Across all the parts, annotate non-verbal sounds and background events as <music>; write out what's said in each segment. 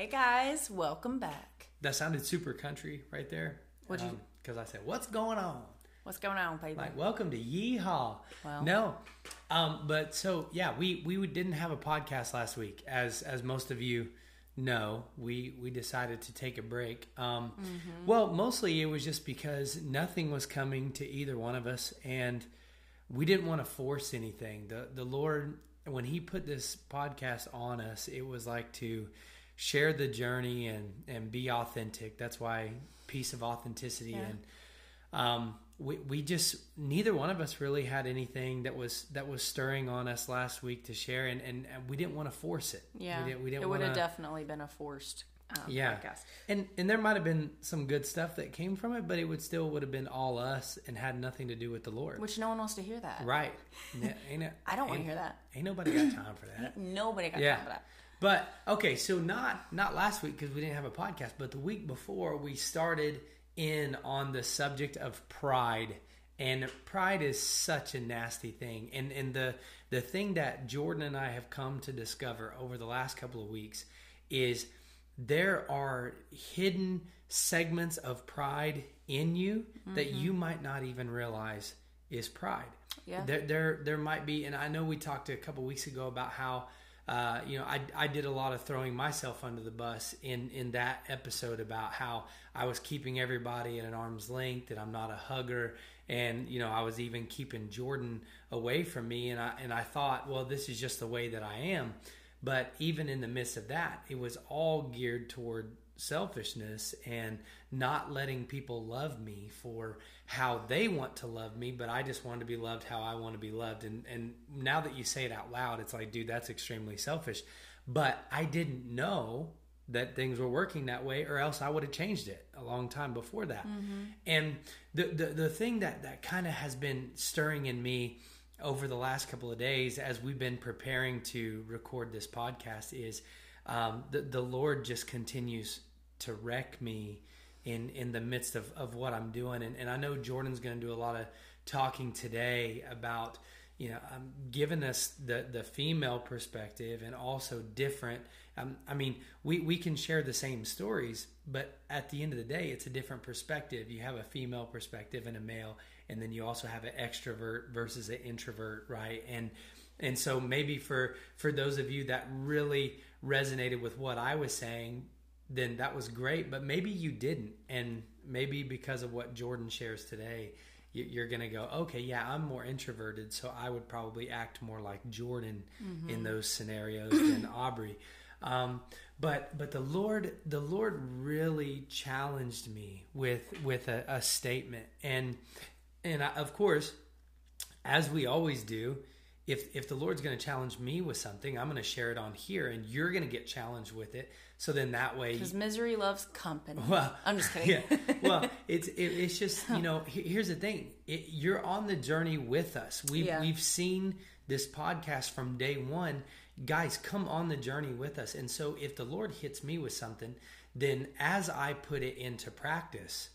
Hey guys, welcome back. That sounded super country right there. What'd you- Because I said, "What's going on?" What's going on, baby? Like, welcome to Yeehaw. Well. no, um, but so yeah, we we didn't have a podcast last week, as as most of you know. We we decided to take a break. Um, Mm-hmm. Well, mostly it was just because nothing was coming to either one of us, and we didn't want to force anything. The the Lord, when He put this podcast on us, it was like to share the journey and and be authentic. That's why piece of authenticity Yeah. and um, we we just neither one of us really had anything that was that was stirring on us last week to share, and and, and we didn't want to force it. yeah, we didn't, we didn't it would have definitely been a forced um, Yeah. podcast. and and there might have been some good stuff that came from it, but it would still would have been all us and had nothing to do with the Lord. Which no one wants to hear that. Right? N- Ain't it, <laughs> I don't want to hear that. Ain't nobody got time for that. <laughs> Nobody got Yeah. time for that. But okay, so not not last week because we didn't have a podcast, but the week before we started in on the subject of pride. And pride is such a nasty thing. And and the the thing that Jordan and I have come to discover over the last couple of weeks is there are hidden segments of pride in you that mm-hmm. you might not even realize is pride. Yeah. There, there, there might be, and I know we talked a couple weeks ago about how, uh, you know, I, I did a lot of throwing myself under the bus in in that episode about how I was keeping everybody at an arm's length, and I'm not a hugger, and you know, I was even keeping Jordan away from me, and I and I thought, well, this is just the way that I am. But even in the midst of that, it was all geared toward selfishness and not letting people love me for how they want to love me, but I just want to be loved how I want to be loved. And and now that you say it out loud, it's like, dude, that's extremely selfish. But I didn't know that things were working that way, or else I would have changed it a long time before that. And the, the the thing that that kind of has been stirring in me over the last couple of days as we've been preparing to record this podcast is um, the the Lord just continues to wreck me in in the midst of, of what I'm doing. And, and I know Jordan's going to do a lot of talking today about you know um, giving us the the female perspective and also different um, I mean we we can share the same stories but at the end of the day it's a different perspective. You have a female perspective and a male and then you also have an extrovert versus an introvert right? And and so maybe for for those of you that really resonated with what I was saying then that was great but maybe you didn't. And maybe because of what Jordan shares today you- you're going to go okay yeah I'm more introverted so I would probably act more like Jordan in those scenarios than <clears throat> Aubrey. Um, but but the Lord the Lord really challenged me with with a, a statement. And and I, of course as we always do if if the Lord's going to challenge me with something I'm going to share it on here and you're going to get challenged with it so then that way Because misery loves company. well, I'm just kidding. <laughs> Yeah. Well, <laughs> it's it, it's just you know here's the thing. It, you're on the journey with us. We've Yeah. we've seen this podcast from day one. Guys, come on the journey with us. And so if the Lord hits me with something, then as I put it into practice,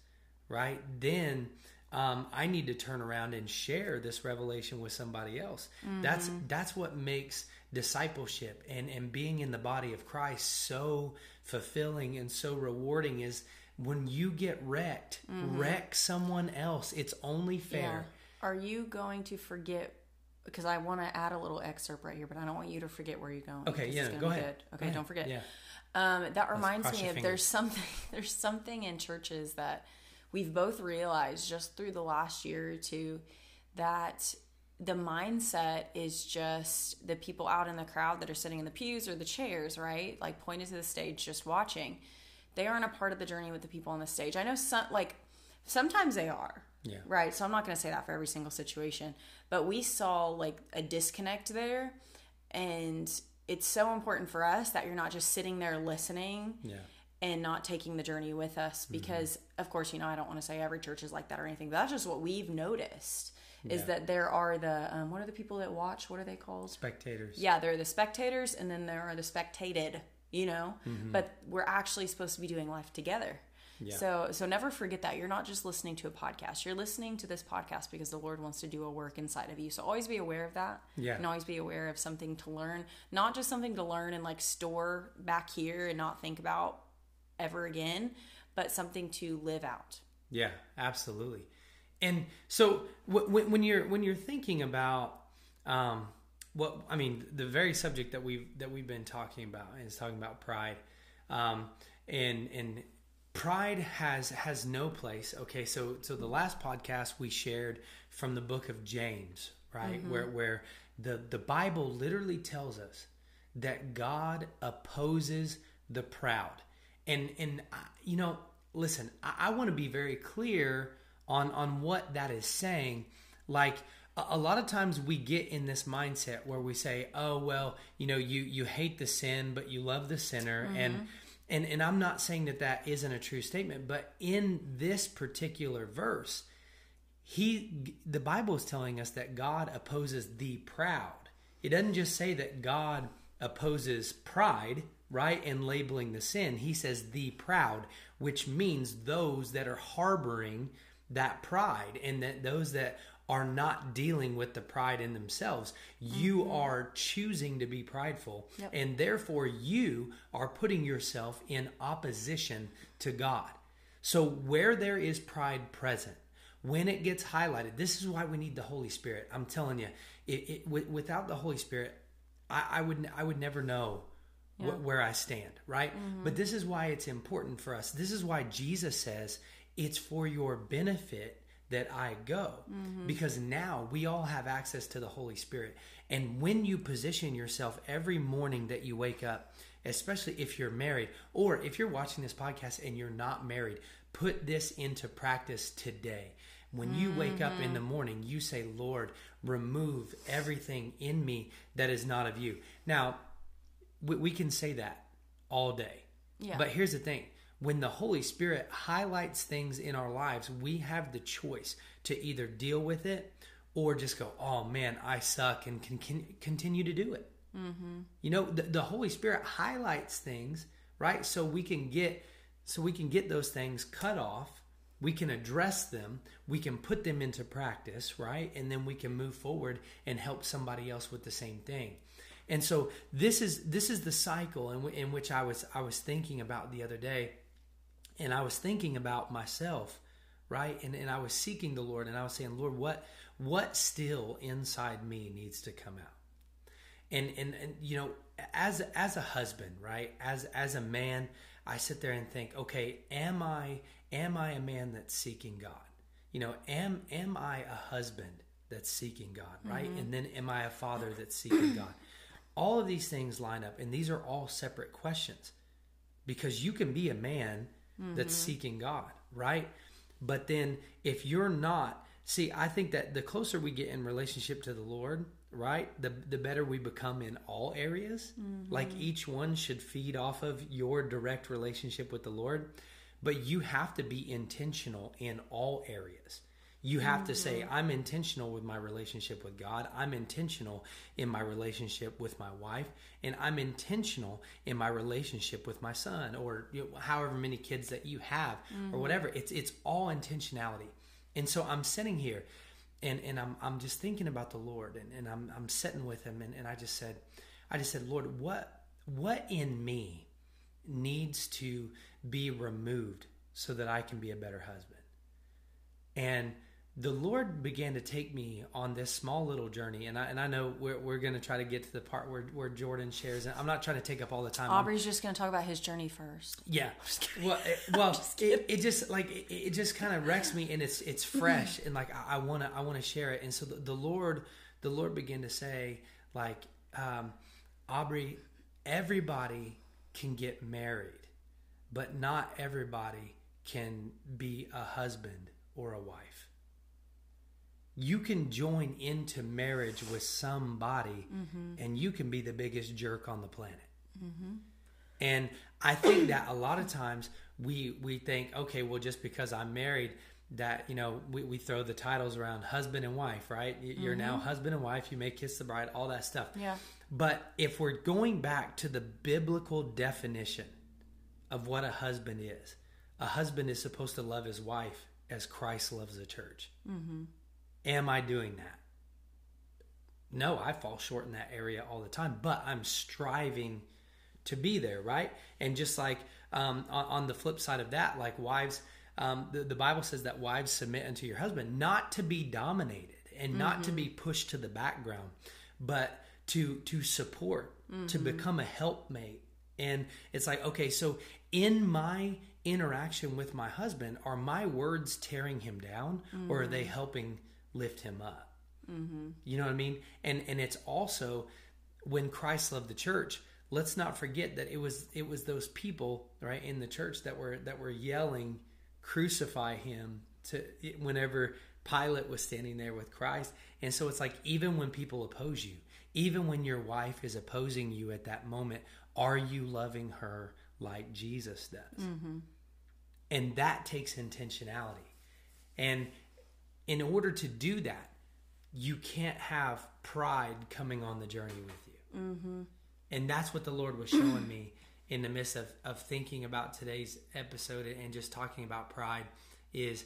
right? Then um, I need to turn around and share this revelation with somebody else. That's that's what makes discipleship and and being in the body of Christ so fulfilling and so rewarding. Is when you get wrecked, wreck someone else. It's only Yeah. fair. Are you going to forget? Because I want to add a little excerpt right here, but I don't want you to forget where you're going. Okay, yeah, go ahead. good. Okay, ahead. don't forget. Yeah. Um, that reminds me of there's something <laughs> there's something in churches that we've both realized just through the last year or two that the mindset is just the people out in the crowd that are sitting in the pews or the chairs, right? Like pointed to the stage, just watching. They aren't a part of the journey with the people on the stage. I know some like sometimes they are. Yeah. Right. So I'm not going to say that for every single situation, but we saw like a disconnect there and it's so important for us that you're not just sitting there listening Yeah. and not taking the journey with us mm-hmm. because of course you know i don't want to say every church is like that or anything but that's just what we've noticed is Yeah. that there are the um, what are the people that watch what are they called Spectators. yeah there are the spectators and then there are the spectated you know Mm-hmm. but we're actually supposed to be doing life together Yeah. So so never forget that you're not just listening to a podcast. You're listening to this podcast because the Lord wants to do a work inside of you. So always be aware of that. Yeah. And always be aware of something to learn, not just something to learn and like store back here and not think about ever again, but something to live out. Yeah, absolutely. And so w- w- when you're when you're thinking about um, what I mean, the very subject that we've that we've been talking about is talking about pride, um, and and pride has has no place. Okay, so so the last podcast we shared from the book of James, right, where where the the Bible literally tells us that God opposes the proud, and and you know, listen, I, I want to be very clear on on what that is saying, like a lot of times we get in this mindset where we say oh well you know you you hate the sin but you love the sinner. And mm-hmm. and and I'm not saying that that isn't a true statement but in this particular verse he the bible is telling us that god opposes the proud. It doesn't just say that god opposes pride right and labeling the sin. He says the proud which means those that are harboring that pride and that those that are not dealing with the pride in themselves you mm-hmm. are choosing to be prideful Yep. and therefore you are putting yourself in opposition to god. So where there is pride present when it gets highlighted this is why we need the holy spirit. I'm telling you it, it, wi- without the holy spirit I, I would i would never know wh- where i stand right? Mm-hmm. But this is why it's important for us. This is why jesus says it's for your benefit that i go. Mm-hmm. Because now we all have access to the holy spirit. And when you position yourself every morning that you wake up especially if you're married or if you're watching this podcast and you're not married put this into practice today. When you wake up in the mm-hmm. morning you say lord remove everything in me that is not of you. Now we, we can say that all day. Yeah. but here's the thing when the holy spirit highlights things in our lives we have the choice to either deal with it or just go oh man i suck and can, can continue to do it. Mm-hmm. You know the, the holy spirit highlights things right? So we can get so we can get those things cut off. We can address them. We can put them into practice right? And then we can move forward and help somebody else with the same thing. And so this is this is the cycle in, w- in which i was i was thinking about the other day and i was thinking about myself right? And, and i was seeking the lord and i was saying lord what what still inside me needs to come out? And and, and you know as as a husband right? As as a man i sit there and think okay am i am i a man that's seeking god? You know am am i a husband that's seeking god right? Mm-hmm. And then am i a father that's seeking god? All of these things line up and these are all separate questions. Because you can be a man that's mm-hmm. seeking God, right? But then if you're not, see, I think that the closer we get in relationship to the Lord, right, the the better we become in all areas. Mm-hmm. Like each one should feed off of your direct relationship with the Lord, but you have to be intentional in all areas. You have to say, I'm intentional with my relationship with God. I'm intentional in my relationship with my wife. And I'm intentional in my relationship with my son or you know, however many kids that you have or mm-hmm. whatever. It's, it's all intentionality. And so I'm sitting here and, and I'm, I'm just thinking about the Lord and, and I'm, I'm sitting with him. And, and I just said, I just said, Lord, what, what in me needs to be removed so that I can be a better husband? And the Lord began to take me on this small little journey, and I and I know we're, we're going to try to get to the part where, where Jordan shares. And I'm not trying to take up all the time. I'm- Aubrey's just going to talk about his journey first. yeah. <laughs> Well, it, <laughs> well, it, it just like it, it just kind of wrecks me, and it's it's fresh, and like I want to I want to share it. And so the, the Lord the Lord began to say like um, Aubrey, everybody can get married, but not everybody can be a husband or a wife. You can join into marriage with somebody, mm-hmm. and you can be the biggest jerk on the planet. Mm-hmm. And I think that a lot of times we we think, okay, well, just because I'm married, that you know, we, we throw the titles around husband and wife, right? You're now mm-hmm. husband and wife. You may kiss the bride, all that stuff. Yeah. But if we're going back to the biblical definition of what a husband is, a husband is supposed to love his wife as Christ loves the church. Mm-hmm. Am I doing that? No, I fall short in that area all the time, but I'm striving to be there, right? And just like um, on, on, the flip side of that, like wives, um, the, the, Bible says that wives submit unto your husband, not to be dominated and mm-hmm. not to be mm-hmm. pushed to the background, but to to support, mm-hmm. to become a helpmate. And it's like, okay, so in my interaction with my husband, are my words tearing him down, mm-hmm. or are they mm-hmm. helping lift him up? Mm-hmm. You know what I mean? And and it's also when Christ loved the church. Let's not forget that it was it was those people right in the church that were that were yelling, "Crucify him!" To whenever Pilate was standing there with Christ, and so it's like even when people oppose you, even when your wife is opposing you at that moment, are you loving her like Jesus does? Mm-hmm. And that takes intentionality. And in order to do that, you can't have pride coming on the journey with you. Mm-hmm. And that's what the Lord was showing me in the midst of, of thinking about today's episode and just talking about pride is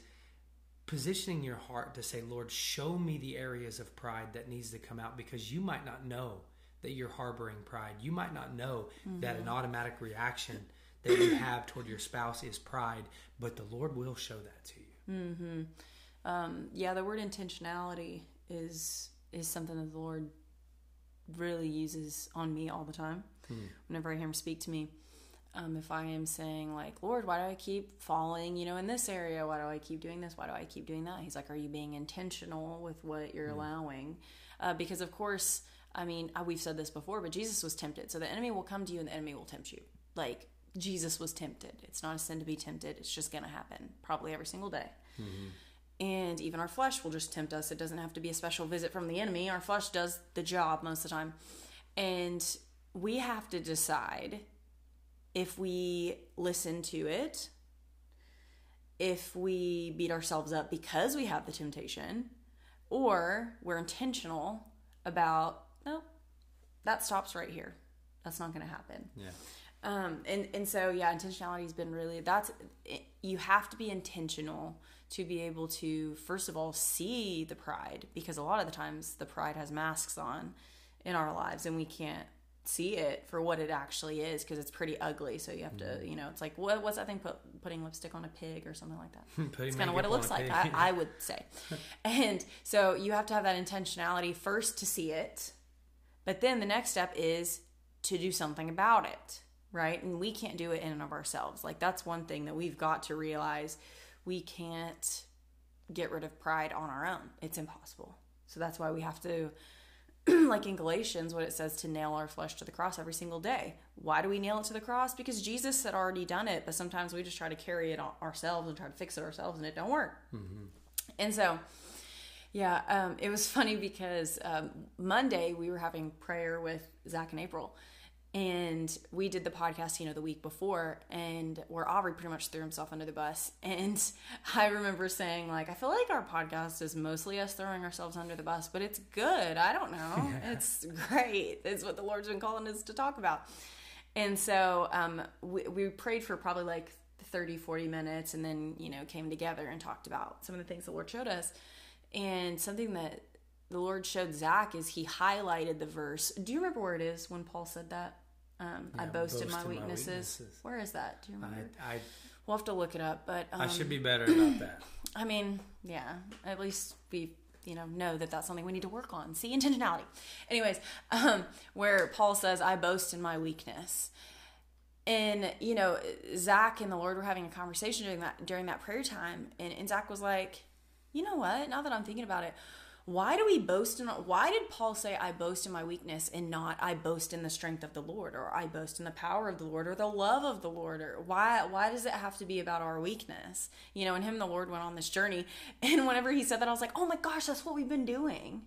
positioning your heart to say, Lord, show me the areas of pride that needs to come out because you might not know that you're harboring pride. You might not know mm-hmm. that an automatic reaction that you have toward your spouse is pride, but the Lord will show that to you. Mm-hmm. Um, yeah, the word intentionality is is something that the Lord really uses on me all the time. Hmm. Whenever I hear Him speak to me, um, if I am saying like, Lord, why do I keep falling? You know, in this area, why do I keep doing this? Why do I keep doing that? He's like, Are you being intentional with what you're hmm. allowing? Uh, because of course, I mean, uh, we've said this before, but Jesus was tempted, so the enemy will come to you and the enemy will tempt you. Like Jesus was tempted. It's not a sin to be tempted. It's just going to happen probably every single day. Mm-hmm. And even our flesh will just tempt us. It doesn't have to be a special visit from the enemy. Our flesh does the job most of the time. And we have to decide if we listen to it, if we beat ourselves up because we have the temptation, or we're intentional about, no, that stops right here. That's not going to happen. Yeah. Um, and, and so, yeah, intentionality has been really, that's, you have to be intentional to be able to first of all see the pride because a lot of the times the pride has masks on in our lives and we can't see it for what it actually is because it's pretty ugly. So you have to mm-hmm. you know it's like what, what's that thing put, putting lipstick on a pig or something like that? <laughs> It's kind of what it looks like I, I <laughs> would say. And so you have to have that intentionality first to see it but then the next step is to do something about it right? And we can't do it in and of ourselves. Like that's one thing that we've got to realize we can't get rid of pride on our own. It's impossible. So that's why we have to, <clears throat> like in Galatians, what it says to nail our flesh to the cross every single day. Why do we nail it to the cross? Because Jesus had already done it, but sometimes we just try to carry it ourselves and try to fix it ourselves, and it don't work. Mm-hmm. And so, yeah, um, it was <laughs> funny because um, Monday we were having prayer with Zach and April, and we did the podcast you know the week before and where aubrey pretty much threw himself under the bus. <laughs> And i remember saying like i feel like our podcast is mostly us throwing ourselves under the bus but it's good. I don't know. <laughs> Yeah. it's great. It's what the lord's been calling us to talk about. And so um, we, we prayed for probably like 30 40 minutes and then you know came together and talked about some of the things the lord showed us. And something that the Lord showed Zach is he highlighted the verse. Do you remember where it is when Paul said that? Um, yeah, I boasted boast my, weaknesses. my, weaknesses. Where is that? Do you remember? I, I we'll have to look it up, but um, I should be better about that. <clears throat> I mean, yeah, at least we you know know that that's something we need to work on. See intentionality. Anyways, um, where Paul says, "I boast in my weakness." And you know, Zach and the Lord were having a conversation during that during that prayer time, and, and Zach was like, "You know what? Now that I'm thinking about it, why do we boast in why did paul say i boast in my weakness and not i boast in the strength of the lord or i boast in the power of the lord or the love of the lord or why why does it have to be about our weakness? You know and him the lord went on this journey <laughs> and whenever he said that i was like oh my gosh that's what we've been doing.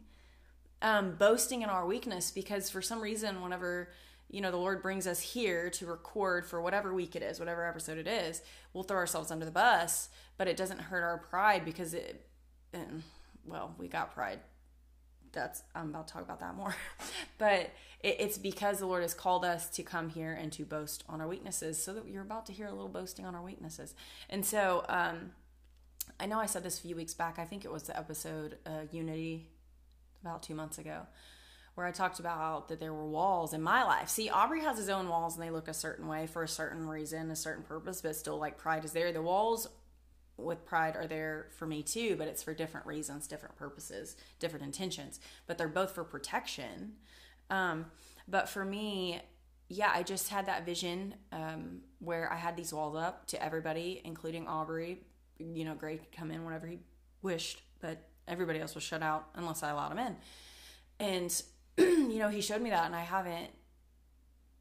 Um, boasting in our weakness because for some reason whenever you know the lord brings us here to record for whatever week it is whatever episode it is we'll throw ourselves under the bus but it doesn't hurt our pride because it well, we got pride that's I'm about to talk about that more. <laughs> but it, it's because the Lord has called us to come here and to boast on our weaknesses, so that you're about to hear a little boasting on our weaknesses. And so, um, I know I said this a few weeks back. I think it was the episode uh, Unity about two months ago, where I talked about that there were walls in my life. See, Aubrey has his own walls and they look a certain way for a certain reason, a certain purpose, but still, like pride is there. The walls with pride are there for me too, but it's for different reasons, different purposes, different intentions. But they're both for protection. Um, but for me, yeah, I just had that vision um, where I had these walls up to everybody, including Aubrey. You know, Gray could come in whenever he wished, but everybody else was shut out unless I allowed him in. And <clears throat> you know, he showed me that, and I haven't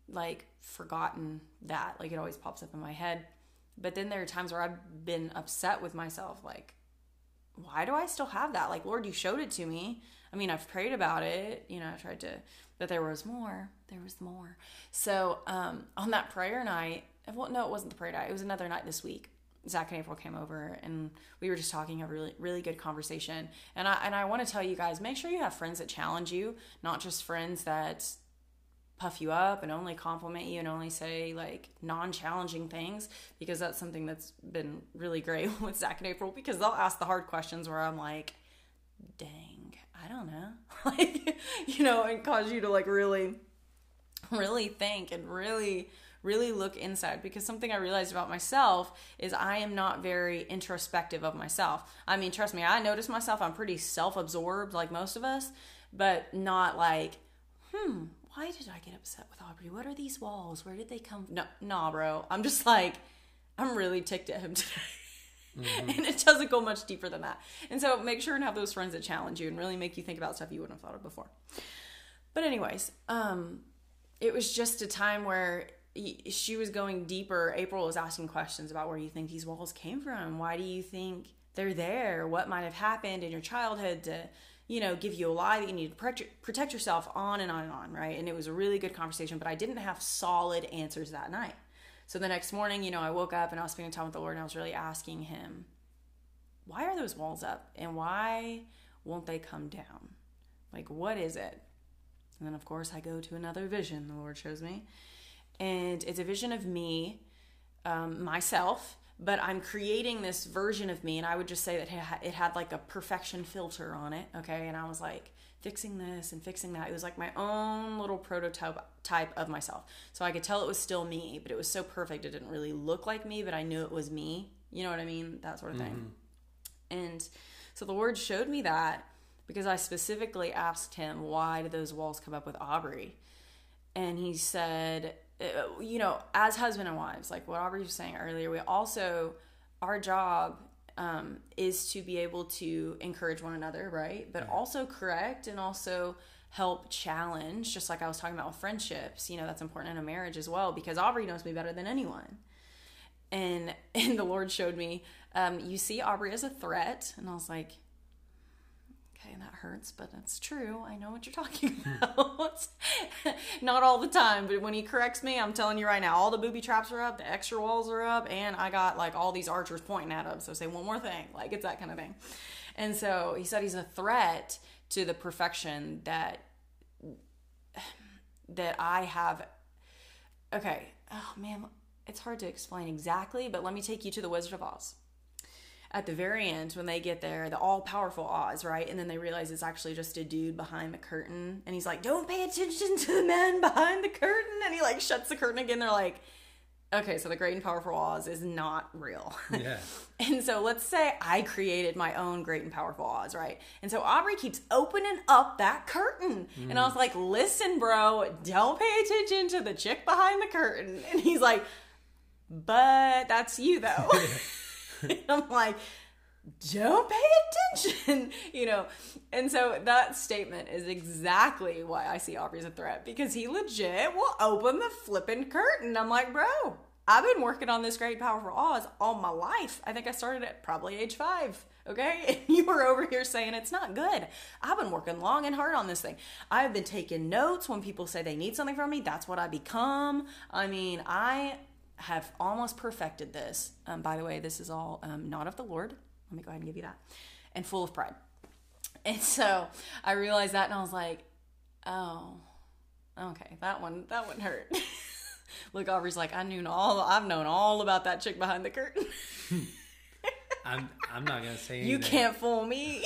like forgotten that. Like it always pops up in my head. But then there are times where I've been upset with myself, like, why do I still have that? Like, Lord, you showed it to me. I mean, I've prayed about it, you know, I tried to, but there was more. There was more. So, um, on that prayer night, well, no, it wasn't the prayer night. It was another night this week. Zach and April came over and we were just talking a really really good conversation. And I and I want to tell you guys, make sure you have friends that challenge you, not just friends that puff you up and only compliment you and only say like non-challenging things because that's something that's been really great <laughs> with Zach and April because they'll ask the hard questions where I'm like, dang, I don't know. <laughs> like, you know, and cause you to like really, really think and really, really look inside because something I realized about myself is I am not very introspective of myself. I mean, trust me, I notice myself, I'm pretty self absorbed like most of us, but not like, hmm, why did I get upset with Aubrey? What are these walls? Where did they come from? No, nah, bro. I'm just like, I'm really ticked at him <laughs> today. Mm-hmm. and it doesn't go much deeper than that. And so make sure and have those friends that challenge you and really make you think about stuff you wouldn't have thought of before. But anyways, um, it was just a time where she was going deeper. April was asking questions about where you think these walls came from. Why do you think they're there? What might have happened in your childhood to you know, give you a lie that you need to protect yourself on and on and on, right? And it was a really good conversation, but I didn't have solid answers that night. So the next morning, you know, I woke up and I was spending time with the Lord and I was really asking Him, why are those walls up and why won't they come down? Like, what is it? And then, of course, I go to another vision the Lord shows me. And it's a vision of me, um, myself, but I'm creating this version of me, and I would just say that it had like a perfection filter on it, okay? And I was like fixing this and fixing that. It was like my own little prototype type of myself. So I could tell it was still me, but it was so perfect it didn't really look like me, but I knew it was me. You know what I mean? That sort of thing. Mm-hmm. And so the Lord showed me that because I specifically asked him, why did those walls come up with Aubrey? And he said, you know, as husband and wives, like what Aubrey was saying earlier, we also, our job um, is to be able to encourage one another, right? But also correct and also help challenge, just like I was talking about with friendships. You know, that's important in a marriage as well because Aubrey knows me better than anyone. And <laughs> and the Lord showed me, um, you see Aubrey as a threat, and I was like, and that hurts, but it's true. I know what you're talking <laughs> about. <laughs> Not all the time, but when he corrects me, I'm telling you right now, all the booby traps are up, the extra walls are up, and I got like all these archers pointing at him. So say one more thing, like it's that kind of thing. And so he said he's a threat to the perfection that that I have. Okay, oh man, it's hard to explain exactly, but let me take you to the Wizard of Oz at the very end when they get there, the all powerful Oz, right? And then they realize it's actually just a dude behind the curtain. And he's like, Don't pay attention to the man behind the curtain. And he like shuts the curtain again. They're like, Okay, so the great and powerful Oz is not real. <laughs> Yeah. and so let's say I created my own great and powerful Oz, right? And so Aubrey keeps opening up that curtain. Mm. And I was like, listen, bro, don't pay attention to the chick behind the curtain. <laughs> And he's like, but that's you though. <laughs> <laughs> I'm like, don't pay attention, <laughs> you know. And so that statement is exactly why I see Aubrey as a threat because he legit will open the flipping curtain. I'm like, bro, I've been working on this great powerful Oz all my life. I think I started at probably age five. Okay, <laughs> and you were over here saying it's not good. I've been working long and hard on this thing. I've been taking notes when people say they need something from me. That's what I become. I mean, I have almost perfected this. Um, by the way, this is all um, not of the Lord. Let me go ahead and give you that. And full of pride. <laughs> And so I realized that and I was like, oh, okay, that one, that one hurt. <laughs> Look, Aubrey's like, I knew all, I've known all about that chick behind the curtain. <laughs> I'm I'm not gonna say anything. you can't fool me.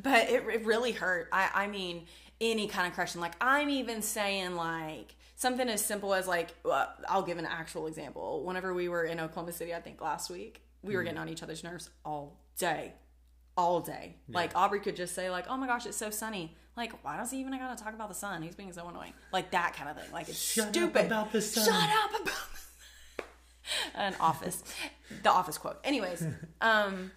But it, it really hurt. I, I mean, any kind of correction. Like, I'm even saying, like, something as simple as, like, uh, I'll give an actual example. Whenever we were in Oklahoma City, I think last week, we were getting on each other's nerves all day. All day. Like, Aubrey could just say, like, oh my gosh, it's so sunny. Like, why does he even gotta talk about the sun? He's being so annoying. Like, that kind of thing. Like, it's Shut up stupid. about the sun. Shut up about <laughs> an office the office quote anyways <laughs> um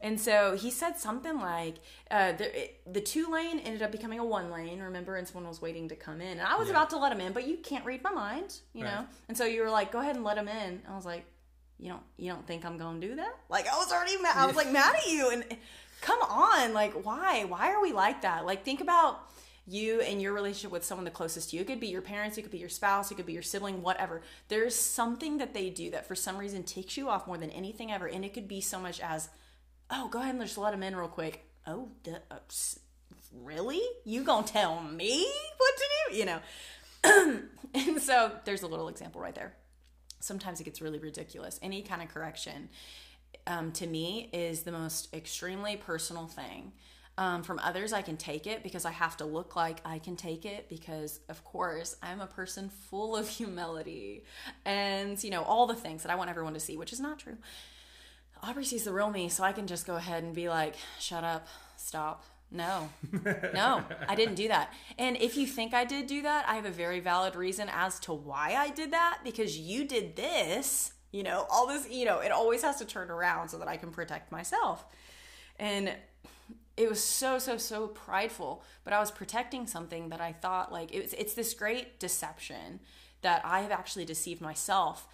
and so he said something like uh, the, it- the two lane ended up becoming a one lane remember and someone was waiting to come in. And i was Yeah. about to let him in but you can't read my mind you know? And so you were like go ahead and let him in. I was like you don't you don't think i'm gonna do that? Like i was already mad i was like mad at you. And come on like why? Why are we like that? Like think about you and your relationship with someone the closest to you. It could be your parents, it could be your spouse, it could be your sibling, whatever. There's something that they do that for some reason takes you off more than anything ever. And it could be so much as, oh, go ahead and just let them in real quick. Oh, duh, uh, really? You gonna tell me what to do? You know? <clears throat> and so there's a little example right there. Sometimes it gets really ridiculous. Any kind of correction um, to me is the most extremely personal thing. Um, from others, I can take it because I have to look like I can take it because, of course, I'm a person full of <laughs> humility and, you know, all the things that I want everyone to see, which is not true. Aubrey sees the real me, so I can just go ahead and be like, shut up, stop. No, no, I didn't do that. And if you think I did do that, I have a very valid reason as to why I did that because you did this, you know, all this, you know, it always has to turn around so that I can protect myself. And it was so so so prideful but i was protecting something that i thought like it's it's this great deception that i have actually deceived myself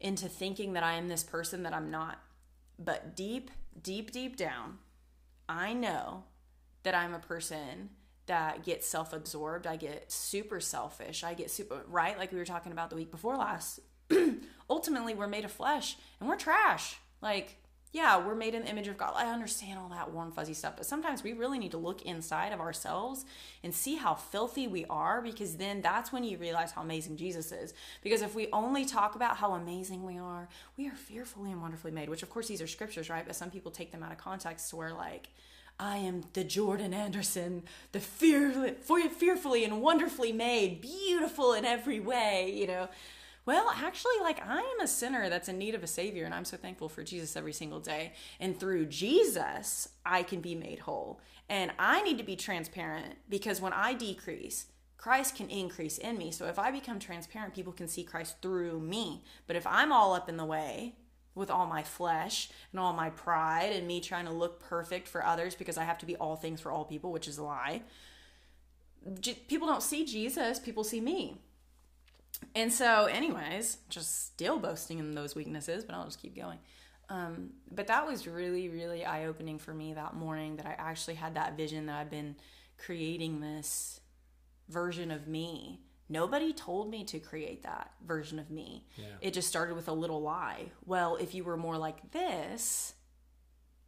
into thinking that i am this person that i'm not but deep deep deep down i know that i'm a person that gets self-absorbed. I get super selfish. I get super right? Like we were talking about the week before last. <clears throat> Ultimately we're made of flesh and we're trash. Like yeah, we're made in the image of God. I understand all that warm, fuzzy stuff, but sometimes we really need to look inside of ourselves and see how filthy we are because then that's when you realize how amazing Jesus is. Because if we only talk about how amazing we are, we are fearfully and wonderfully made, which of course these are scriptures, right? But some people take them out of context to where, like, I am the Jordan Anderson, the fear, fearfully and wonderfully made, beautiful in every way, you know. Well, actually, like I am a sinner that's in need of a savior, and I'm so thankful for Jesus every single day. And through Jesus, I can be made whole. And I need to be transparent because when I decrease, Christ can increase in me. So if I become transparent, people can see Christ through me. But if I'm all up in the way, with all my flesh and all my pride and me trying to look perfect for others because I have to be all things for all people, which is a lie. People don't see Jesus, people see me. And so, anyways, just still boasting in those weaknesses, but I'll just keep going. Um, but that was really, really eye opening for me that morning that I actually had that vision that I've been creating this version of me. Nobody told me to create that version of me. Yeah. It just started with a little lie. Well, if you were more like this,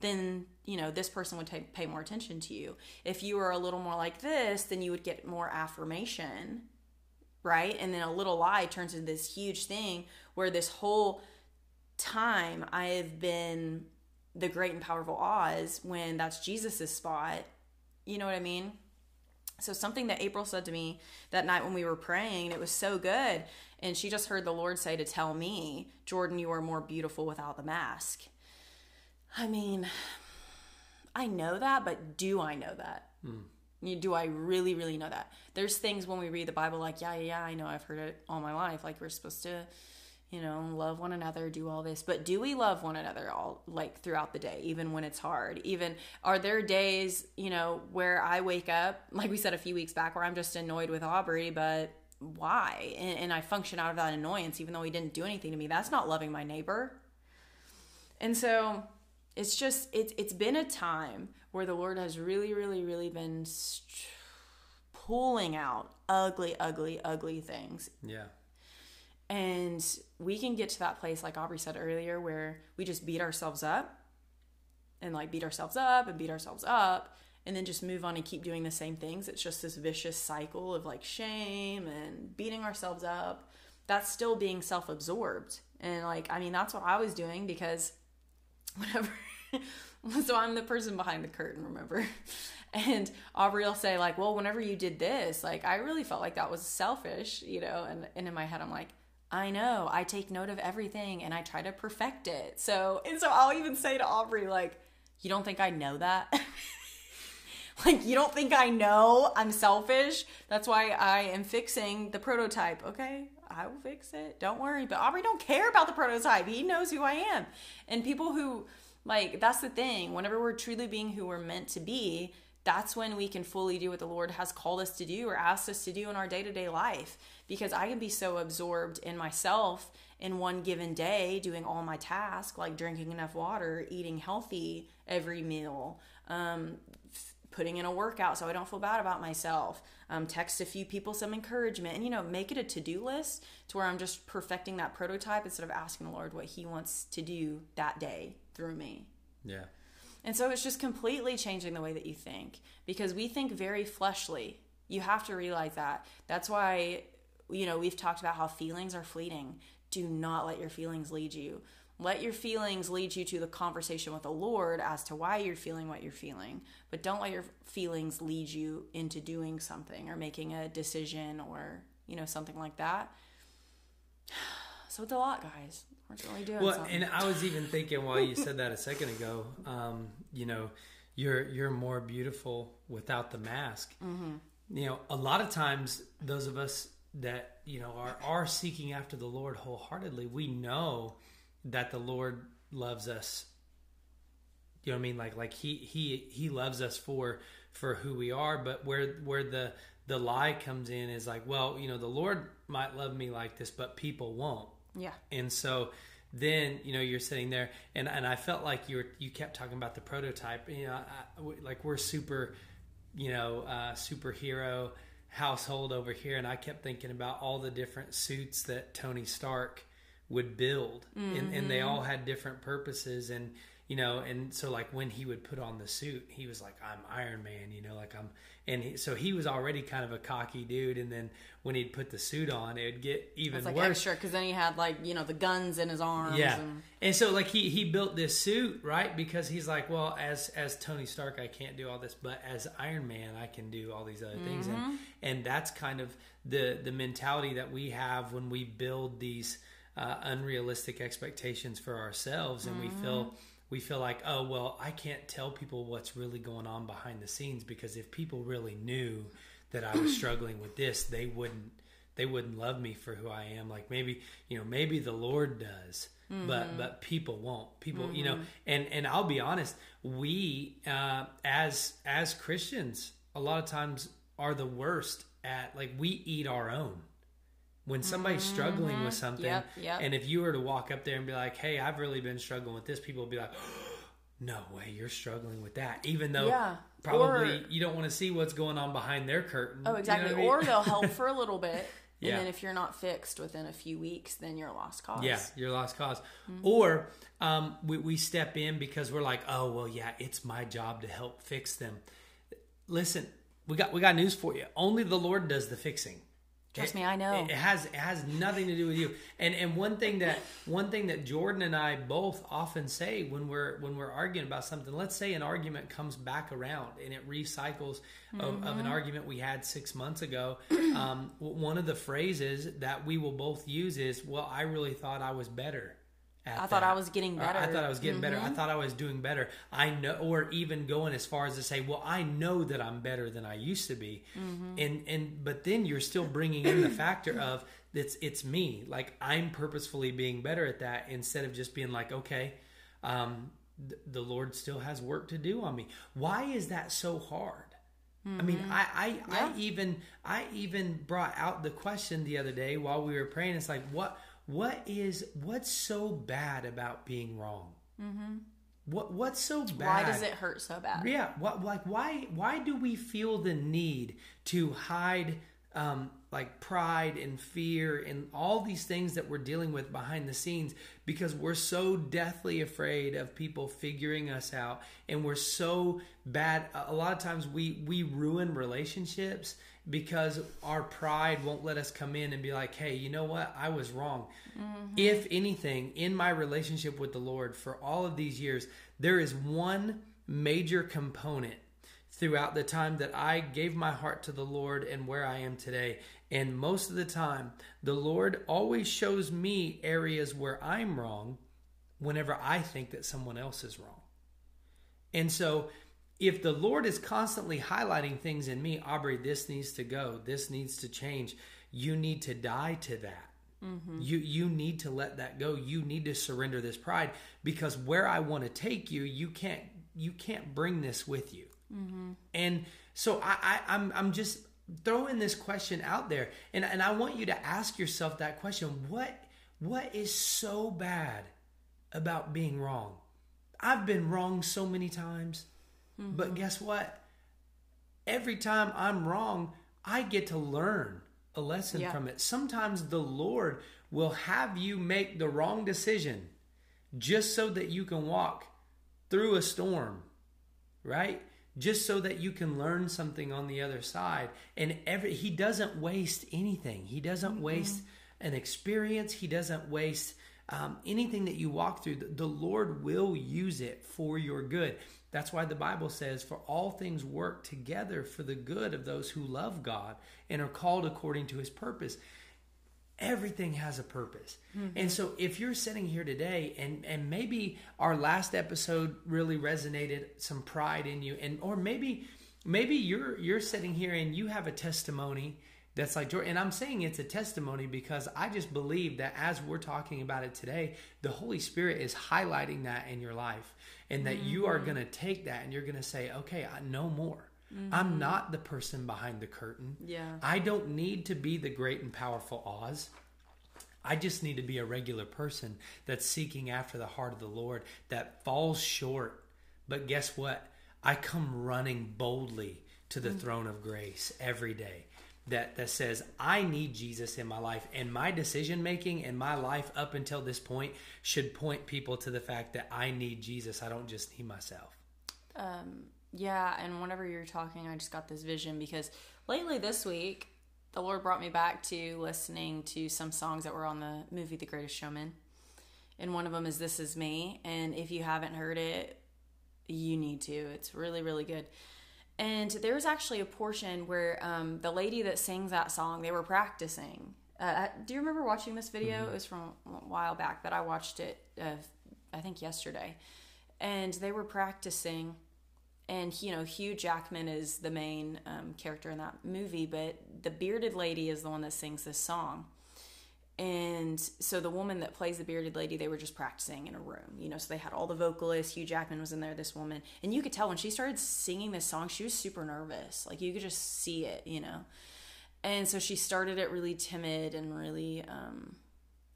then you know this person would take, pay more attention to you. If you were a little more like this, then you would get more affirmation right? And then a little lie turns into this huge thing where this whole time I have been the great and powerful Oz when that's Jesus's spot. You know what I mean? So something that April said to me that night when we were praying, it was so good. And she just heard the Lord say to tell me, Jordan, you are more beautiful without the mask. I mean, I know that, but do I know that? You- Do I really, really know that? There's things when we read the Bible, like, yeah, yeah, yeah, I know, I've heard it all my life. Like, we're supposed to, you know, love one another, do all this. But do we love one another all, like, throughout the day, even when it's hard? Even, are there days, you know, where I wake up, like we said a few weeks back, where I'm just annoyed with Aubrey, but why? And, and I function out of that annoyance, even though he didn't do anything to me. That's not loving my neighbor. And so it's just it's it's been a time where the Lord has really really really been st- pulling out ugly ugly ugly things. Yeah. And we can get to that place like Aubrey said earlier where we just beat ourselves up and like beat ourselves up and beat ourselves up and then just move on and keep doing the same things. It's just this vicious cycle of like shame and beating ourselves up. That's still being self absorbed. And like, I mean, that's what I was doing because <laughs> whenever, so I'm the person behind the curtain, remember? And Aubrey will say, like, well, whenever you did this, like, I really felt like that was selfish, you know? And, and in my head, I'm like, I know, I take note of everything and I try to perfect it. So, and so I'll even say to Aubrey, like, you don't think I know that? <laughs> like, you don't think I know I'm selfish? That's why I am fixing the prototype. Okay, I will fix it. Don't worry. But Aubrey don't care about the prototype. He knows who I am. And people who, like, that's the thing. Whenever we're truly being who we're meant to be, that's when we can fully do what the Lord has called us to do or asked us to do in our day to day life. Because I can be so absorbed in myself in one given day, doing all my tasks, like drinking enough water, eating healthy every meal, um, putting in a workout so I don't feel bad about myself, um, text a few people some encouragement, and you know, make it a to do list to where I'm just perfecting that prototype instead of asking the Lord what He wants to do that day through me. Yeah. And so it's just completely changing the way that you think because we think very fleshly. You have to realize that. That's why, you know, we've talked about how feelings are fleeting. Do not let your feelings lead you. Let your feelings lead you to the conversation with the Lord as to why you're feeling what you're feeling. But don't let your feelings lead you into doing something or making a decision or, you know, something like that. <sighs> So it's a lot, guys. We're really doing Well, something. and I was even thinking while you said that a second ago, um, you know, you're you're more beautiful without the mask. Mm-hmm. You know, a lot of times those of us that you know are are seeking after the Lord wholeheartedly, we know that the Lord loves us. You know what I mean? Like like he he he loves us for for who we are, but where where the the lie comes in is like, well, you know, the Lord might love me like this, but people won't. yeah. And so then you know you're sitting there, and and I felt like you were you kept talking about the prototype. You know, I, like we're super, you know, uh, superhero household over here, and I kept thinking about all the different suits that Tony Stark would build, and, and they mm-hmm. all had different purposes and. You know, and so like when he would put on the suit, he was like, "I'm Iron Man," you know, like I'm, and he, so he was already kind of a cocky dude. And then when he'd put the suit on, it'd get even like worse. because then he had like you know the guns in his arms. Yeah, and- and so like he he built this suit right because he's like, well, as as Tony Stark, I can't do all this, but as Iron Man, I can do all these other things, and mm-hmm. and that's kind of the the mentality that we have when we build these uh, unrealistic expectations for ourselves, and we feel. We feel like, oh well, I can't tell people what's really going on behind the scenes because if people really knew that I was <clears throat> struggling with this, they wouldn't they wouldn't love me for who I am. Like maybe you know maybe the Lord does, but but people won't. People you know, and and I'll be honest, we uh, as as Christians a lot of times are the worst at like we eat our own. When somebody's struggling with something, Yep, yep. and if you were to walk up there and be like, "Hey, I've really been struggling with this," people would be like, <gasps> "No way, you're struggling with that," even though Yeah. probably Or- you don't want to see what's going on behind their curtain. Oh, You know exactly. I mean? Or they'll help <laughs> for a little bit, Yeah. and then if you're not fixed within a few weeks, then you're a lost cause. Yeah, you're lost cause. Mm-hmm. Or um, we, we step in because we're like, oh well, yeah, it's my job to help fix them. Listen, we got we got news for you. Only the Lord does the fixing. Trust It- me, I know. It has it has nothing to do with you. And and one thing that one thing that Jordan and I both often say when we're when we're arguing about something, let's say an argument comes back around and it recycles of, of Mm-hmm. an argument we had six months ago. Um, one of the phrases that we will both use is, "Well, I really thought I was better." I thought that." I was getting Or, I better. Mm-hmm. thought I was getting better. I thought I was doing better. I know, or even going as far as to say, "Well, I know that I'm better than I used to be," Mm-hmm. and and but then you're still bringing in the factor <clears throat> of it's it's me. Like I'm purposefully being better at that instead of just being like, okay, um, th- the Lord still has work to do on me. Why is that so hard? I mean, I I, Mm-hmm. Yeah. I even I even brought out the question the other day while we were praying. It's like what what is what's so bad about being wrong? Mm-hmm. What what's so bad? Why does it hurt so bad? Yeah, what like why why do we feel the need to hide um like pride and fear and all these things that we're dealing with behind the scenes because we're so deathly afraid of people figuring us out and we're so bad a lot of times we we ruin relationships because our pride won't let us come in and be like hey you know what i was wrong mm-hmm. if anything in my relationship with the lord for all of these years there is one major component throughout the time that I gave my heart to the Lord and where I am today. And most of the time, the Lord always shows me areas where I'm wrong whenever I think that someone else is wrong. And so, if the Lord is constantly highlighting things in me, Aubrey, this needs to go, this needs to change, you need to die to that. Mm-hmm. You you need to let that go. You need to surrender this pride because where I want to take you, you can't you can't bring this with you. Mm-hmm. And so I, I I'm I'm just throwing this question out there, and and I want you to ask yourself that question: what what is so bad about being wrong? I've been wrong so many times, mm-hmm. but guess what? Every time I'm wrong, I get to learn a lesson yeah. from it. Sometimes the Lord will have you make the wrong decision just so that you can walk through a storm, right? just so that you can learn something on the other side. And every he doesn't waste anything. He doesn't mm-hmm. waste an experience. He doesn't waste um, anything that you walk through. The, the Lord will use it for your good. That's why the Bible says, "For all things work together for the good of those who love God and are called according to His purpose." everything has a purpose. Mm-hmm. And so if you're sitting here today and and maybe our last episode really resonated some pride in you and or maybe maybe you're you're sitting here and you have a testimony that's like joy, and I'm saying it's a testimony because I just believe that as we're talking about it today, the Holy Spirit is highlighting that in your life and that mm-hmm. you are mm-hmm. going to take that and you're going to say, "Okay, I know more." Mm-hmm. I'm not the person behind the curtain. Yeah. I don't need to be the great and powerful Oz. I just need to be a regular person that's seeking after the heart of the Lord that falls short. But guess what? I come running boldly to the mm-hmm. throne of grace every day that that says I need Jesus in my life and my decision making and my life up until this point should point people to the fact that I need Jesus. I don't just need myself. Um yeah, and whenever you're talking, I just got this vision because lately this week, the Lord brought me back to listening to some songs that were on the movie The Greatest Showman. And one of them is This Is Me. And if you haven't heard it, you need to. It's really, really good. And there's actually a portion where um, the lady that sings that song, they were practicing. Uh, do you remember watching this video? Mm-hmm. It was from a while back, but I watched it, uh, I think, yesterday. And they were practicing and you know Hugh Jackman is the main um, character in that movie, but the bearded lady is the one that sings this song. And so the woman that plays the bearded lady, they were just practicing in a room, you know. So they had all the vocalists. Hugh Jackman was in there. This woman, and you could tell when she started singing this song, she was super nervous. Like you could just see it, you know. And so she started it really timid and really, um,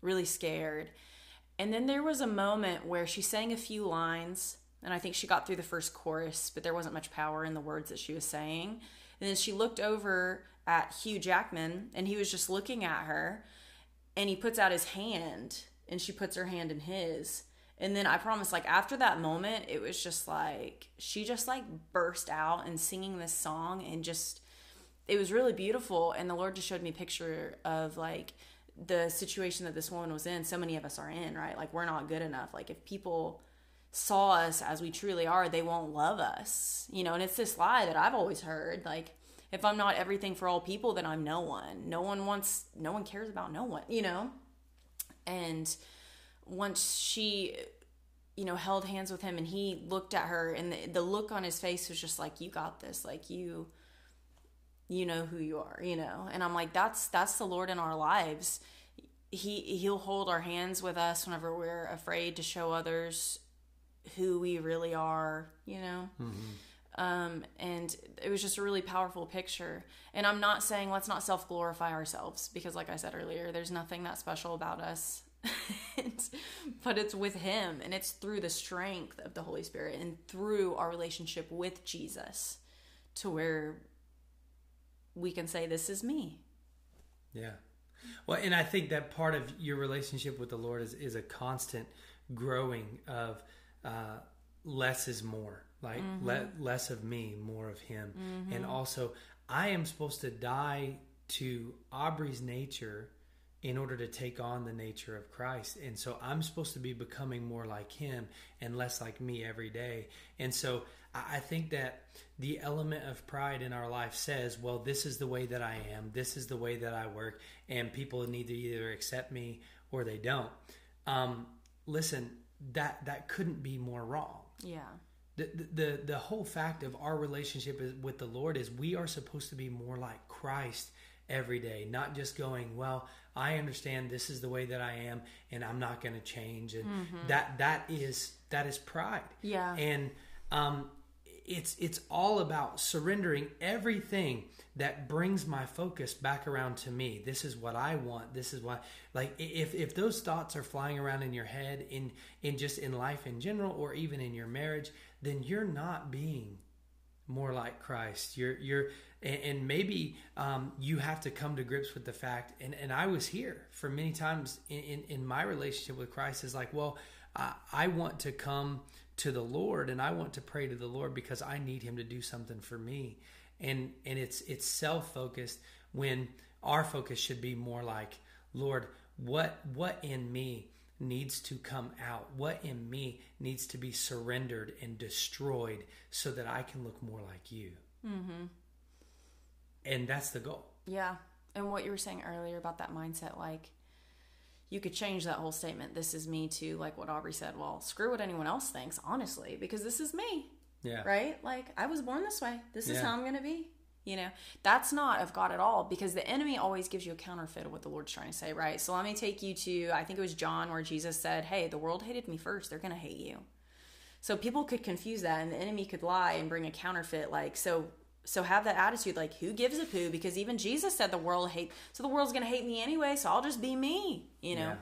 really scared. And then there was a moment where she sang a few lines and I think she got through the first chorus, but there wasn't much power in the words that she was saying. And then she looked over at Hugh Jackman, and he was just looking at her, and he puts out his hand, and she puts her hand in his. And then I promise, like after that moment, it was just like she just like burst out and singing this song, and just it was really beautiful. And the Lord just showed me a picture of like the situation that this woman was in. So many of us are in, right? Like we're not good enough. Like if people saw us as we truly are, they won't love us. You know, and it's this lie that I've always heard like if I'm not everything for all people, then I'm no one. No one wants no one cares about no one, you know? And once she you know held hands with him and he looked at her and the, the look on his face was just like you got this like you you know who you are you know and i'm like that's that's the lord in our lives he he'll hold our hands with us whenever we're afraid to show others who we really are, you know? Mm-hmm. Um, and it was just a really powerful picture. And I'm not saying let's not self glorify ourselves because, like I said earlier, there's nothing that special about us. <laughs> but it's with Him and it's through the strength of the Holy Spirit and through our relationship with Jesus to where we can say, This is me. Yeah. Well, and I think that part of your relationship with the Lord is, is a constant growing of uh, less is more, like mm-hmm. le- less of me, more of Him. Mm-hmm. And also, I am supposed to die to Aubrey's nature in order to take on the nature of Christ. And so I'm supposed to be becoming more like him and less like me every day. And so I think that the element of pride in our life says, well, this is the way that I am, this is the way that I work, and people need to either accept me or they don't. Um, listen, that that couldn't be more wrong. Yeah. The, the the whole fact of our relationship with the Lord is we are supposed to be more like Christ every day, not just going, well, I understand this is the way that I am and I'm not going to change and mm-hmm. that that is that is pride. Yeah. And um it's it's all about surrendering everything that brings my focus back around to me. This is what I want. This is what like if if those thoughts are flying around in your head in in just in life in general or even in your marriage, then you're not being more like Christ. You're you're and, and maybe um, you have to come to grips with the fact. And and I was here for many times in in, in my relationship with Christ is like, well, I, I want to come to the Lord and I want to pray to the Lord because I need him to do something for me. And and it's it's self-focused when our focus should be more like, Lord, what what in me needs to come out? What in me needs to be surrendered and destroyed so that I can look more like you? Mm-hmm. And that's the goal. Yeah. And what you were saying earlier about that mindset, like you could change that whole statement this is me to like what aubrey said well screw what anyone else thinks honestly because this is me. Yeah. Right? Like i was born this way. This is yeah. how i'm gonna be you know? That's not of god at all because the enemy always gives you a counterfeit of what the lord's trying to say right? So let me take you to i think it was john where jesus said hey the world hated me first they're gonna hate you. So people could confuse that and the enemy could lie and bring a counterfeit like so so have that attitude like who gives a poo? Because even jesus said the world hate so the world's gonna hate me anyway so i'll just be me you know? Yeah.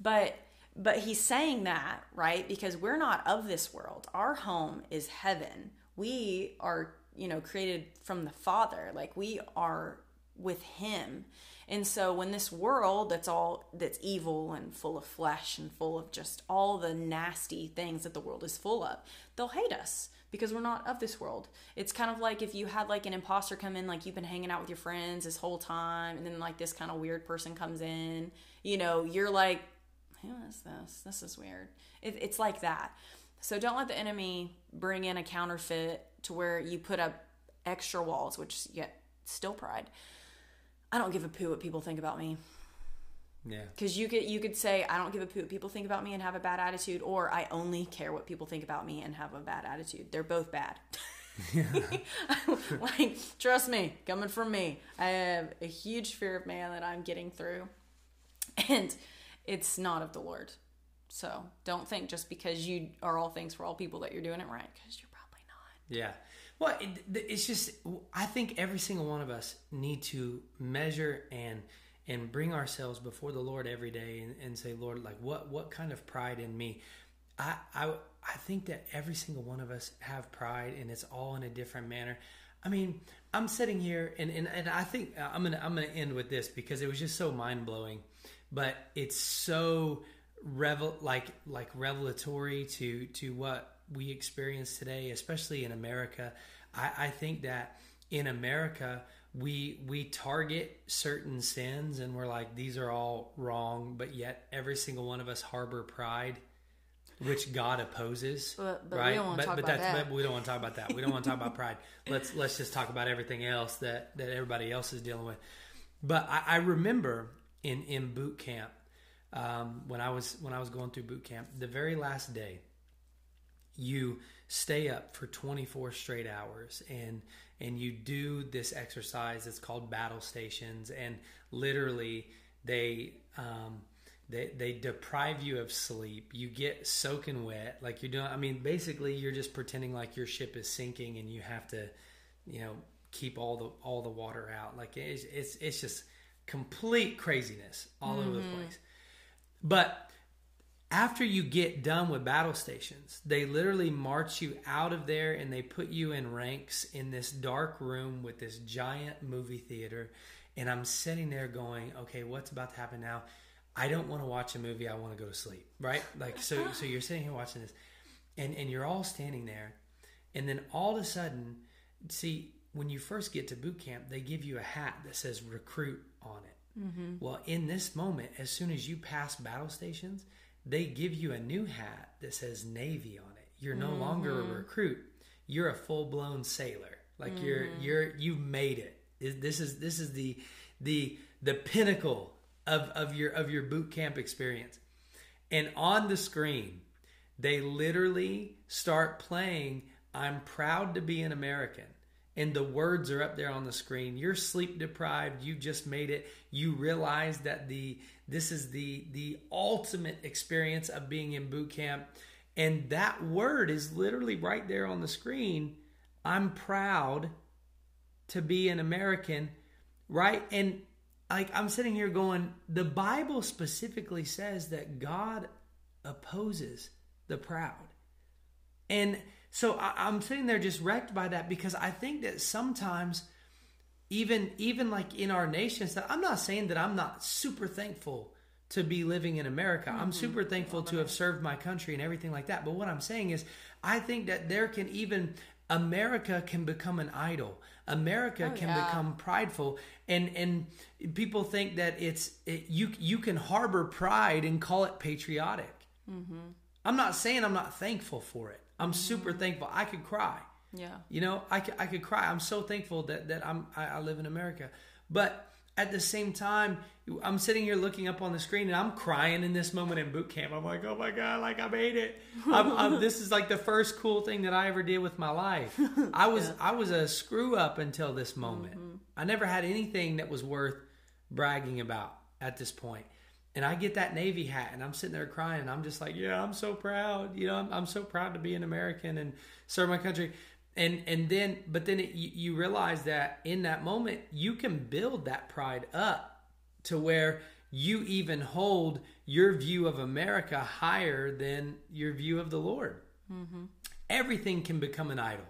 but but he's saying that right? Because we're not of this world. Our home is heaven. We are you know created from the father. Like we are with him. And so when this world that's all that's evil and full of flesh and full of just all the nasty things that the world is full of they'll hate us because we're not of this world. It's kind of like if you had like an imposter come in, like you've been hanging out with your friends this whole time, and then like this kind of weird person comes in, you know, you're like, who is this? This is weird. It, it's like that. So don't let the enemy bring in a counterfeit to where you put up extra walls, which yet still pride. I don't give a poo what people think about me. Yeah. Because you could you could say I don't give a poop people think about me and have a bad attitude, or I only care what people think about me and have a bad attitude. They're both bad. Yeah. <laughs> like trust me, coming from me, I have a huge fear of man that I'm getting through, and it's not of the Lord. So don't think just because you are all things for all people that you're doing it right, because you're probably not. Yeah. Well, it, it's just I think every single one of us need to measure and and bring ourselves before the Lord every day and, and say, Lord, like what what kind of pride in me? I, I I think that every single one of us have pride and it's all in a different manner. I mean, I'm sitting here and, and, and I think uh, I'm gonna I'm gonna end with this because it was just so mind blowing, but it's so revel like like revelatory to to what we experience today, especially in America. I, I think that in America we we target certain sins and we're like these are all wrong but yet every single one of us harbor pride which God opposes but, but right? but, but that's that. but we don't want to talk about that. We don't want to talk about pride. <laughs> Let's let's just talk about everything else that that everybody else is dealing with. But I, I remember in in boot camp um, when I was when I was going through boot camp the very last day you stay up for 24 straight hours. And and you do this exercise it's called battle stations. And literally they um, they they deprive you of sleep. You get soaking wet. Like you're doing i mean basically you're just pretending like your ship is sinking and you have to you know keep all the all the water out. Like it's it's, it's just complete craziness all mm-hmm. over the mm-hmm. place. But after you get done with battle stations, they literally march you out of there and they put you in ranks in this dark room with this giant movie theater. and I'm sitting there going, okay, what's about to happen now? I don't want to watch a movie. I want to go to sleep, right? Like so. <laughs> so you're sitting here watching this, and and you're all standing there, and then all of a sudden, see when you first get to boot camp, they give you a hat that says recruit on it. Mm-hmm. Well, in this moment, as soon as you pass battle stations, they give you a new hat that says Navy on it. You're no mm-hmm. longer a recruit. You're a full blown sailor. Like mm-hmm. you're you're you made it. This is this is the the the pinnacle of of your of your boot camp experience. And on the screen, they literally start playing I'm proud to be an American. And the words are up there on the screen. You're sleep deprived. You just made it. You realize that the this is the the ultimate experience of being in boot camp. And that word is literally right there on the screen. I'm proud to be an American, right? And like I'm sitting here going, the Bible specifically says that God opposes the proud. And so I, am sitting there just wrecked by that because I think that sometimes even even like in our nations that I'm not saying that I'm not super thankful to be living in America. Mm-hmm. I'm super thankful to have served my country and everything like that. But what I'm saying is I think that there can even America can become an idol. America oh, can yeah. become prideful, and and people think that it's it, you you can harbor pride and call it patriotic. Mm-hmm. I'm not saying I'm not thankful for it. I'm super thankful. I could cry. Yeah, you know, I could, I could cry. I'm so thankful that that I'm I, I live in America, but at the same time, I'm sitting here looking up on the screen and I'm crying in this moment in boot camp. I'm like, oh my God, like I made it. I'm, I'm, this is like the first cool thing that I ever did with my life. I was, <laughs> yeah. I was a screw up until this moment. Mm-hmm. I never had anything that was worth bragging about at this point. And I get that Navy hat and I'm sitting there crying and I'm just like, yeah, I'm so proud. You know, I'm, I'm so proud to be an American and serve my country and and then but then it, you, you realize that in that moment you can build that pride up to where you even hold your view of america higher than your view of the lord mm-hmm. everything can become an idol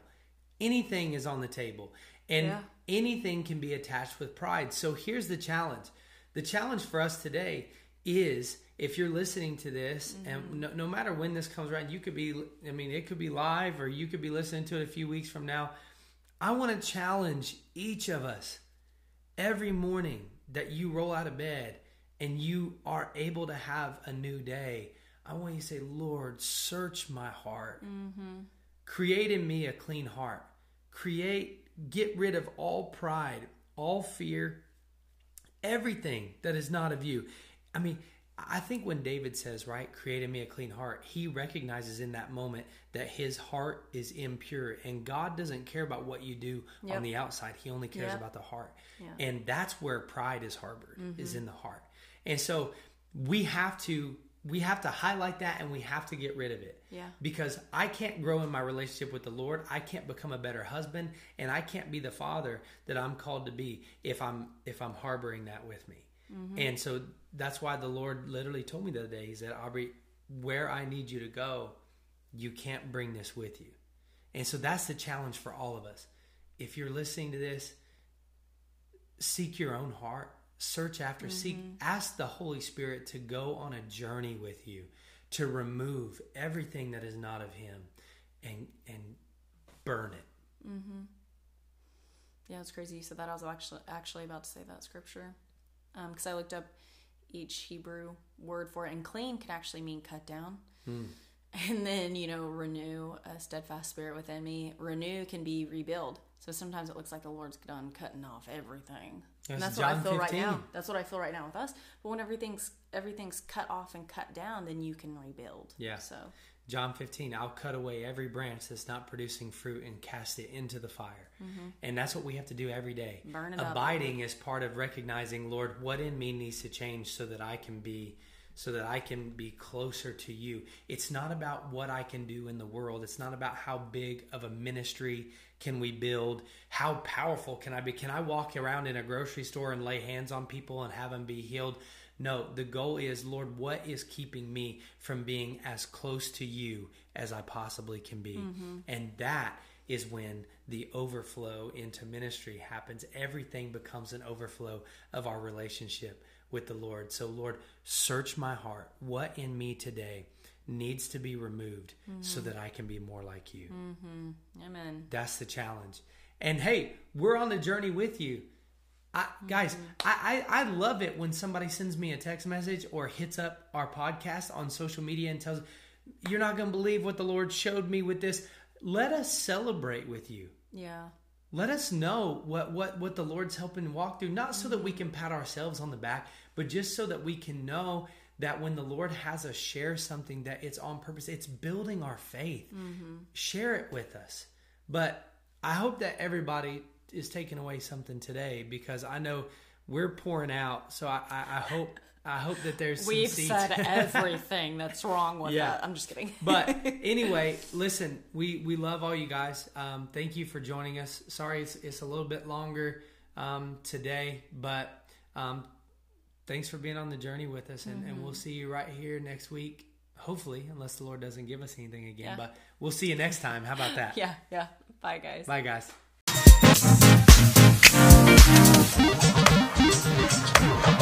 anything is on the table and yeah. anything can be attached with pride so here's the challenge the challenge for us today is if you're listening to this mm-hmm. and no, no, matter when this comes around you could be i mean it could be live or you could be listening to it a few weeks from now. I want to challenge each of us every morning that you roll out of bed and you are able to have a new day. I want you to say lord search my heart. Mm-hmm. create in me a clean heart. Create get rid of all pride all fear everything that is not of you i mean I think when David says, right, create in me a clean heart, he recognizes in that moment that his heart is impure and God doesn't care about what you do yep. on the outside. He only cares yep. about the heart. Yeah. And that's where pride is harbored, mm-hmm. is in the heart. And so we have to we have to highlight that and we have to get rid of it. Yeah. Because I can't grow in my relationship with the Lord. I can't become a better husband and I can't be the father that I'm called to be if I'm if I'm harboring that with me. Mm-hmm. And so that's why the Lord literally told me the other day, He said, Aubrey, where I need you to go, you can't bring this with you. And so that's the challenge for all of us. If you're listening to this, seek your own heart, search after, mm-hmm. seek, ask the Holy Spirit to go on a journey with you to remove everything that is not of Him and and burn it. Mm-hmm. Yeah, it's crazy you said that. I was actually actually about to say that scripture because um, I looked up each Hebrew word for it, and clean can actually mean cut down. Hmm. <laughs> And then, you know, renew a steadfast spirit within me. Renew can be rebuild. So sometimes it looks like the Lord's done cutting off everything. That's and that's John what I feel 15. right now. That's what I feel right now with us. But when everything's everything's cut off and cut down, then you can rebuild. Yeah. So John 15, I'll cut away every branch that's not producing fruit and cast it into the fire. Mm-hmm. And that's what we have to do every day. Abiding up. is part of recognizing, Lord, what in me needs to change so that I can be so that I can be closer to you. It's not about what I can do in the world. It's not about how big of a ministry can we build. How powerful can I be? Can I walk around in a grocery store and lay hands on people and have them be healed? No, the goal is, Lord, what is keeping me from being as close to you as I possibly can be? Mm-hmm. And that is when the overflow into ministry happens. Everything becomes an overflow of our relationship with the Lord. So, Lord, search my heart. What in me today needs to be removed mm-hmm. so that I can be more like you? Mm-hmm. Amen. That's the challenge. And hey, we're on the journey with you. I, guys, mm-hmm. I, I, I love it when somebody sends me a text message or hits up our podcast on social media and tells, You're not going to believe what the Lord showed me with this. Let us celebrate with you. Yeah. Let us know what, what, what the Lord's helping walk through, not so that we can pat ourselves on the back, but just so that we can know that when the Lord has us share something that it's on purpose, it's building our faith. Mm-hmm. Share it with us. But I hope that everybody is taking away something today because I know we're pouring out. So I, I, I hope I hope that there's we've said <laughs> everything that's wrong with yeah. that. I'm just kidding. but <laughs> anyway, listen, we we love all you guys. Um, thank you for joining us. Sorry, it's it's a little bit longer um, today, but um, thanks for being on the journey with us, and, mm-hmm. and we'll see you right here next week. Hopefully, unless the Lord doesn't give us anything again, yeah. but we'll see you next time. How about that? <laughs> yeah, yeah. Bye, guys. Bye, guys. どこでいく?